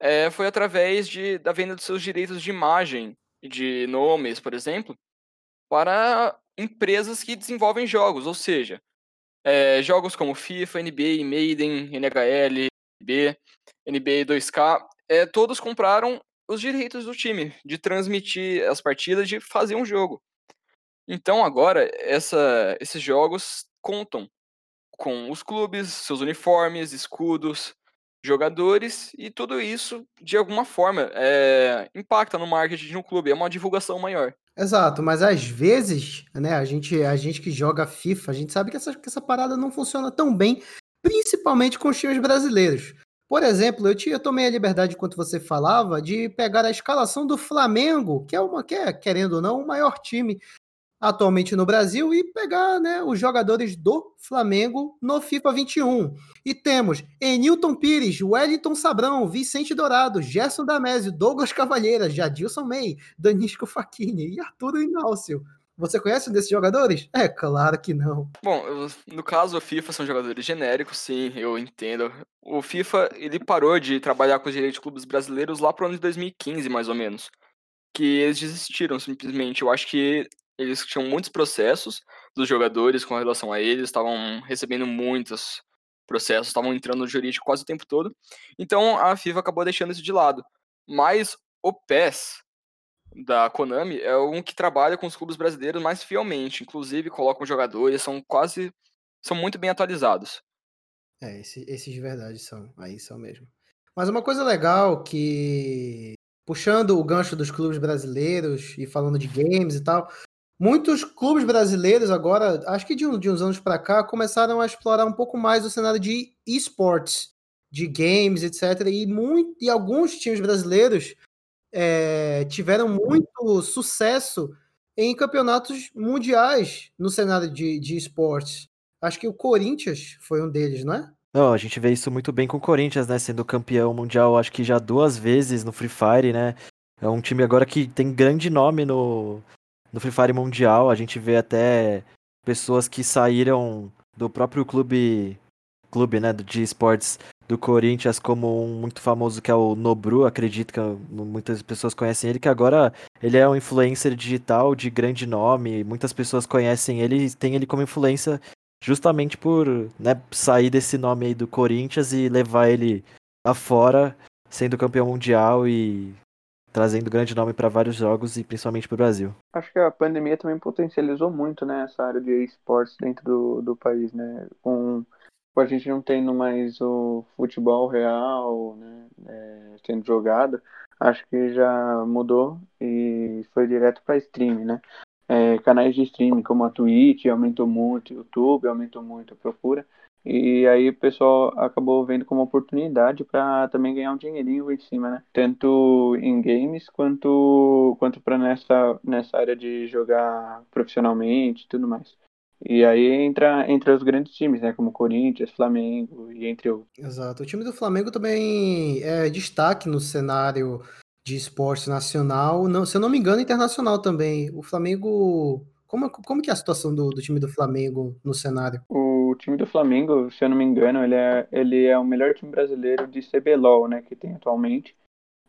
é, foi através de, da venda dos seus direitos de imagem de nomes, por exemplo, para empresas que desenvolvem jogos, ou seja, é, jogos como FIFA, NBA, Maiden, NHL, B, NBA 2K, é, todos compraram os direitos do time de transmitir as partidas, de fazer um jogo. Então agora essa, esses jogos contam com os clubes, seus uniformes, escudos, jogadores e tudo isso de alguma forma é, impacta no marketing de um clube, é uma divulgação maior. Exato, mas às vezes, né, a gente, a gente que joga FIFA, a gente sabe que essa, que essa parada não funciona tão bem, principalmente com os times brasileiros. Por exemplo, eu, te, eu tomei a liberdade, enquanto você falava, de pegar a escalação do Flamengo, que é uma, que é, querendo ou não, o maior time atualmente no Brasil e pegar né, os jogadores do Flamengo no FIFA 21. E temos Enilton Pires, Wellington Sabrão, Vicente Dourado, Gerson Damésio, Douglas Cavalheira, Jadilson May, Danisco Facchini e Arthur Inácio. Você conhece um desses jogadores? É claro que não. Bom, no caso o FIFA são jogadores genéricos, sim, eu entendo. O FIFA ele parou de trabalhar com os direitos de clubes brasileiros lá pro ano de 2015, mais ou menos. Que eles desistiram simplesmente. Eu acho que eles tinham muitos processos dos jogadores com relação a eles, estavam recebendo muitos processos, estavam entrando no jurídico quase o tempo todo. Então a FIFA acabou deixando isso de lado. Mas o PES da Konami é um que trabalha com os clubes brasileiros mais fielmente, inclusive colocam jogadores, são quase são muito bem atualizados. É, esse, esses de verdade são, aí são mesmo. Mas uma coisa legal que puxando o gancho dos clubes brasileiros e falando de games e tal, Muitos clubes brasileiros agora, acho que de, uns anos para cá, começaram a explorar um pouco mais o cenário de esportes, de games, etc. E, muito, e alguns times brasileiros é, tiveram muito sucesso em campeonatos mundiais no cenário de, de esportes. Acho que o Corinthians foi um deles, não é? Não, a gente vê isso muito bem com o Corinthians, né? Sendo campeão mundial, acho que já duas vezes no Free Fire, né? É um time agora que tem grande nome no, no Free Fire Mundial, a gente vê até pessoas que saíram do próprio clube, clube né, de esportes do Corinthians, como um muito famoso que é o Nobru, acredito que muitas pessoas conhecem ele, que agora ele é um influencer digital de grande nome, muitas pessoas conhecem ele e tem ele como influência justamente por né, sair desse nome aí do Corinthians e levar ele afora, sendo campeão mundial e trazendo grande nome para vários jogos e principalmente para o Brasil. Acho que a pandemia também potencializou muito né, essa área de esportes dentro do, do país, né? Com, a gente não tendo mais o futebol real, né, é, sendo jogado, acho que já mudou e foi direto para streaming, né? É, canais de streaming como a Twitch aumentou muito, o YouTube aumentou muito a procura. E aí o pessoal acabou vendo como oportunidade para também ganhar um dinheirinho em cima, né? Tanto em games quanto quanto para nessa nessa área de jogar profissionalmente e tudo mais. E aí entra entre os grandes times, né, como Corinthians, Flamengo e entre outros. Exato. O time do Flamengo também é destaque no cenário de esporte nacional, não, se eu não me engano, internacional também. O Flamengo como, como que é a situação do, do time do Flamengo no cenário? O time do Flamengo, se eu não me engano, ele é, ele é o melhor time brasileiro de CBLOL, né, que tem atualmente.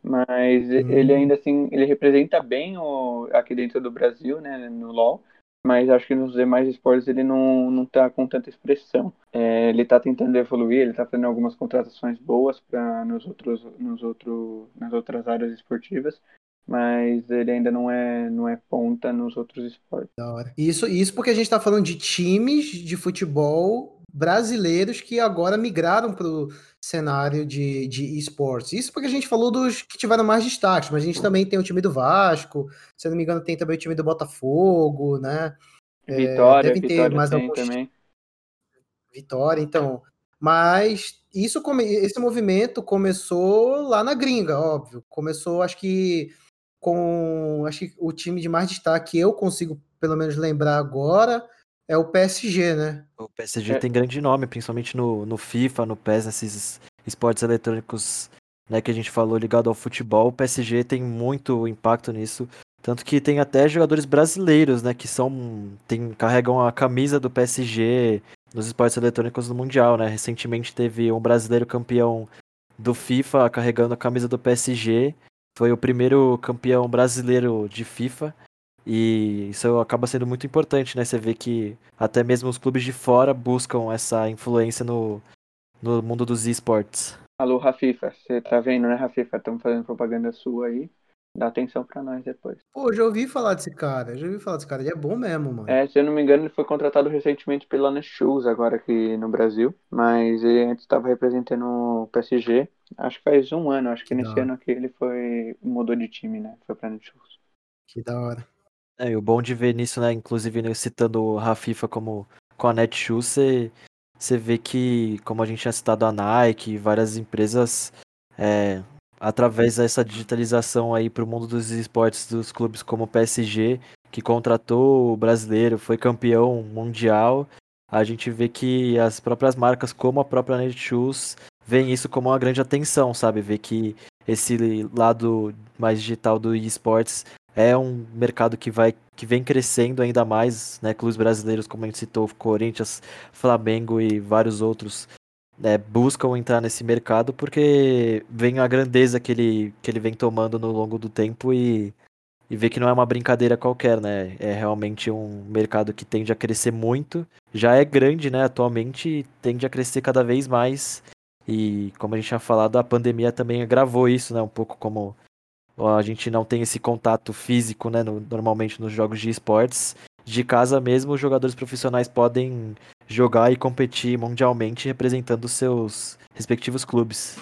Mas hum. ele ainda assim, ele representa bem o, aqui dentro do Brasil, né, no LoL. Mas acho que nos demais esportes ele não, não tá com tanta expressão. É, ele tá tentando evoluir, ele tá fazendo algumas contratações boas para nos outros, nos outro, nas outras áreas esportivas mas ele ainda não é, não é ponta nos outros esportes. Da hora. Isso, isso porque a gente está falando de times de futebol brasileiros que agora migraram para o cenário de, de esportes. Isso porque a gente falou dos que tiveram mais destaques, mas a gente também tem o time do Vasco, se não me engano, tem também o time do Botafogo, né? Vitória, é, devem Vitória ter mais alguns... também. Vitória, então. Mas isso, esse movimento começou lá na gringa, óbvio. Começou, acho que com acho que o time de mais destaque eu consigo pelo menos lembrar agora é o PSG, né? O PSG é. tem grande nome, principalmente no, no FIFA, no PES, nesses esportes eletrônicos né, que a gente falou ligado ao futebol. O PSG tem muito impacto nisso. Tanto que tem até jogadores brasileiros, né, que são tem, carregam a camisa do PSG nos esportes eletrônicos no Mundial, né? Recentemente teve um brasileiro campeão do FIFA carregando a camisa do PSG foi o primeiro campeão brasileiro de FIFA. E isso acaba sendo muito importante, né? Você vê que até mesmo os clubes de fora buscam essa influência no, no mundo dos esportes. Alô, Rafifa, você tá vendo, né, Rafifa? Estamos fazendo propaganda sua aí. Dá atenção pra nós depois. Pô, já ouvi falar desse cara, já ouvi falar desse cara, ele é bom mesmo, mano. É, se eu não me engano, ele foi contratado recentemente pela Netshoes agora aqui no Brasil, mas ele antes estava representando o PSG, acho que faz um ano, acho que, que nesse ano aqui ele foi, mudou de time, né, foi pra Netshoes. Que da hora. É, e o bom de ver nisso, né, inclusive né, citando o Rafifa como com a Netshoes, você, você vê que, como a gente tinha citado a Nike, várias empresas é, através dessa digitalização aí para o mundo dos esportes dos clubes como o PSG, que contratou o brasileiro, foi campeão mundial, a gente vê que as próprias marcas, como a própria Netshoes, veem isso como uma grande atenção, sabe? Ver que esse lado mais digital do esportes é um mercado que vai que vem crescendo ainda mais, né? Clubes brasileiros, como a gente citou, Corinthians, Flamengo e vários outros né, buscam entrar nesse mercado porque vem a grandeza que ele, que ele vem tomando no longo do tempo e, e vê que não é uma brincadeira qualquer, né? É realmente um mercado que tende a crescer muito. Já é grande, né, atualmente, e tende a crescer cada vez mais. E como a gente tinha falado, a pandemia também agravou isso, né? Um pouco como a gente não tem esse contato físico, né, no, normalmente nos jogos de esportes. De casa mesmo, os jogadores profissionais podem jogar e competir mundialmente representando seus respectivos clubes.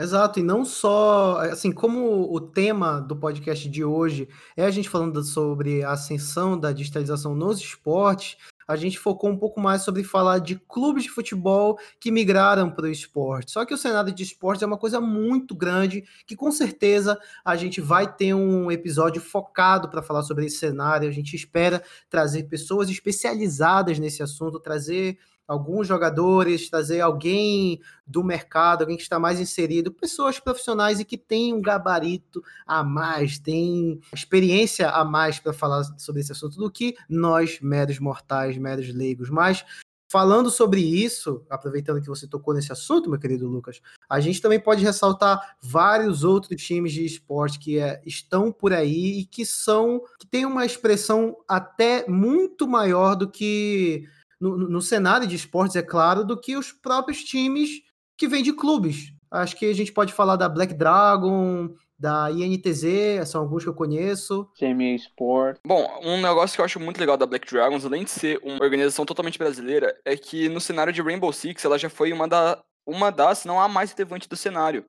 Exato, e não só, assim, como o tema do podcast de hoje é a gente falando sobre a ascensão da digitalização nos esportes, a gente focou um pouco mais sobre falar de clubes de futebol que migraram para o esporte. Só que o cenário de esportes é uma coisa muito grande que com certeza a gente vai ter um episódio focado para falar sobre esse cenário. A gente espera trazer pessoas especializadas nesse assunto, trazer alguns jogadores, trazer alguém do mercado, alguém que está mais inserido, pessoas profissionais e que tem um gabarito a mais, tem experiência a mais para falar sobre esse assunto do que nós, meros mortais, meros leigos. Mas Falando sobre isso, aproveitando que você tocou nesse assunto, meu querido Lucas, a gente também pode ressaltar vários outros times de esporte que é, estão por aí e que são que têm uma expressão até muito maior do que no, no cenário de esportes, é claro, do que os próprios times que vêm de clubes. Acho que a gente pode falar da Black Dragon, da INTZ, são alguns que eu conheço. CMA Sport. Bom, um negócio que eu acho muito legal da Black Dragons, além de ser uma organização totalmente brasileira, é que no cenário de Rainbow Six ela já foi uma, da, uma das, não a mais relevante do cenário.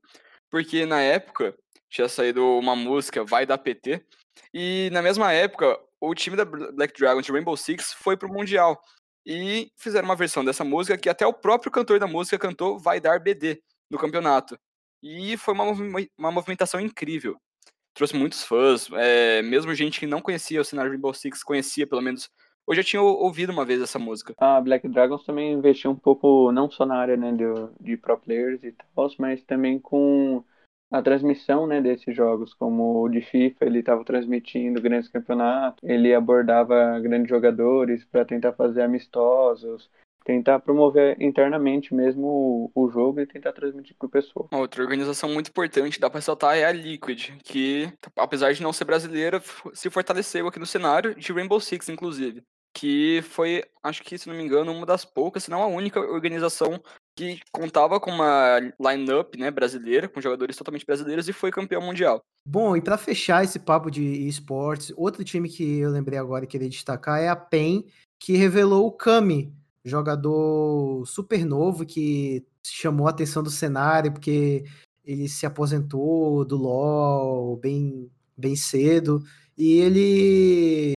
Porque na época tinha saído uma música Vai da PT, e na mesma época o time da Black Dragons de Rainbow Six foi pro Mundial e fizeram uma versão dessa música que até o próprio cantor da música cantou Vai Dar BD no campeonato. E foi uma, uma movimentação incrível. Trouxe muitos fãs, é, mesmo gente que não conhecia o cenário Rainbow Six, conhecia pelo menos. Eu já tinha ouvido uma vez essa música. A Black Dragons também investiu um pouco, não só na área né, de, de pro players e tal, mas também com a transmissão né, desses jogos, como o de FIFA, ele estava transmitindo grandes campeonatos, ele abordava grandes jogadores para tentar fazer amistosos, tentar promover internamente mesmo o, o jogo e tentar transmitir para o pessoal. Outra organização muito importante, dá para ressaltar, é a Liquid, que, apesar de não ser brasileira, se fortaleceu aqui no cenário de Rainbow Six, inclusive. Que foi, acho que, se não me engano, uma das poucas, se não a única organização que contava com uma line-up né, brasileira, com jogadores totalmente brasileiros, e foi campeão mundial. Bom, e para fechar esse papo de esportes, outro time que eu lembrei agora e queria destacar é a PEN, que revelou o Kami, jogador super novo que chamou a atenção do cenário porque ele se aposentou do LoL bem, bem cedo e ele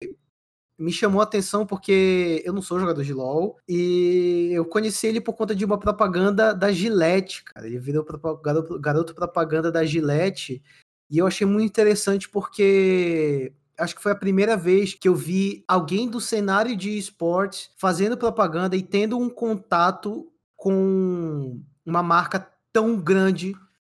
me chamou a atenção porque eu não sou jogador de LoL e eu conheci ele por conta de uma propaganda da Gillette, cara. Ele virou garoto, garoto propaganda da Gillette e eu achei muito interessante porque acho que foi a primeira vez que eu vi alguém do cenário de esportes fazendo propaganda e tendo um contato com uma marca tão grande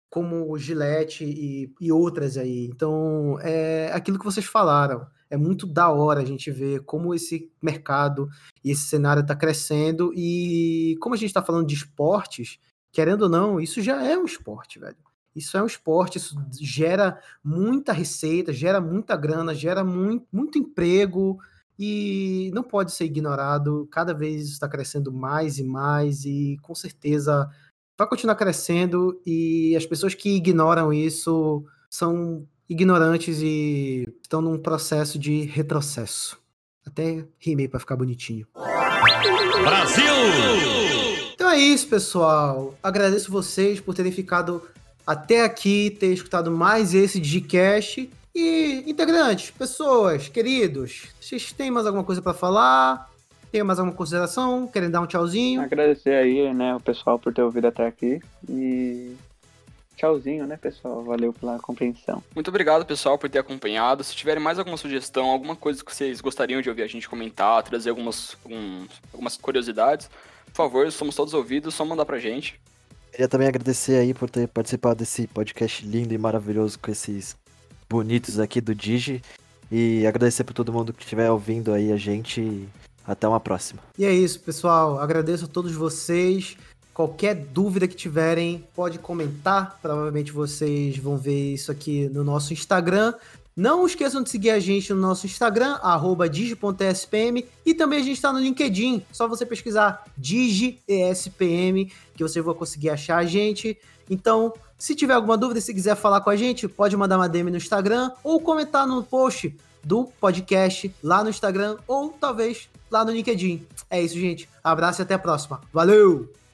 como Gillette e, e outras aí. Então, é aquilo que vocês falaram. É muito da hora a gente ver como esse mercado e esse cenário está crescendo. E como a gente está falando de esportes, querendo ou não, isso já é um esporte, velho. Isso é um esporte, isso gera muita receita, gera muita grana, gera muito, muito emprego e não pode ser ignorado. Cada vez está crescendo mais e mais e com certeza vai continuar crescendo e as pessoas que ignoram isso são ignorantes e estão num processo de retrocesso. Até rimei para ficar bonitinho. Brasil! Então é isso, pessoal. Agradeço vocês por terem ficado até aqui, ter escutado mais esse Digicast. E integrantes, pessoas, queridos, vocês têm mais alguma coisa para falar? Tem mais alguma consideração? Querem dar um tchauzinho? Agradecer aí, né, o pessoal por ter ouvido até aqui. E tchauzinho, né, pessoal? Valeu pela compreensão. Muito obrigado, pessoal, por ter acompanhado. Se tiverem mais alguma sugestão, alguma coisa que vocês gostariam de ouvir a gente comentar, trazer algumas, algumas curiosidades, por favor, somos todos ouvidos, só mandar pra gente. Queria também agradecer aí por ter participado desse podcast lindo e maravilhoso com esses bonitos aqui do Digi. E agradecer por todo mundo que estiver ouvindo aí a gente. Até uma próxima. E é isso, pessoal. Agradeço a todos vocês. Qualquer dúvida que tiverem, pode comentar. Provavelmente vocês vão ver isso aqui no nosso Instagram. Não esqueçam de seguir a gente no nosso Instagram, digi.spm, e também a gente está no LinkedIn. Só você pesquisar DigiESPM, que você vai conseguir achar a gente. Então, se tiver alguma dúvida, se quiser falar com a gente, pode mandar uma DM no Instagram ou comentar no post do podcast lá no Instagram ou talvez lá no LinkedIn. É isso, gente. Abraço e até a próxima. Valeu!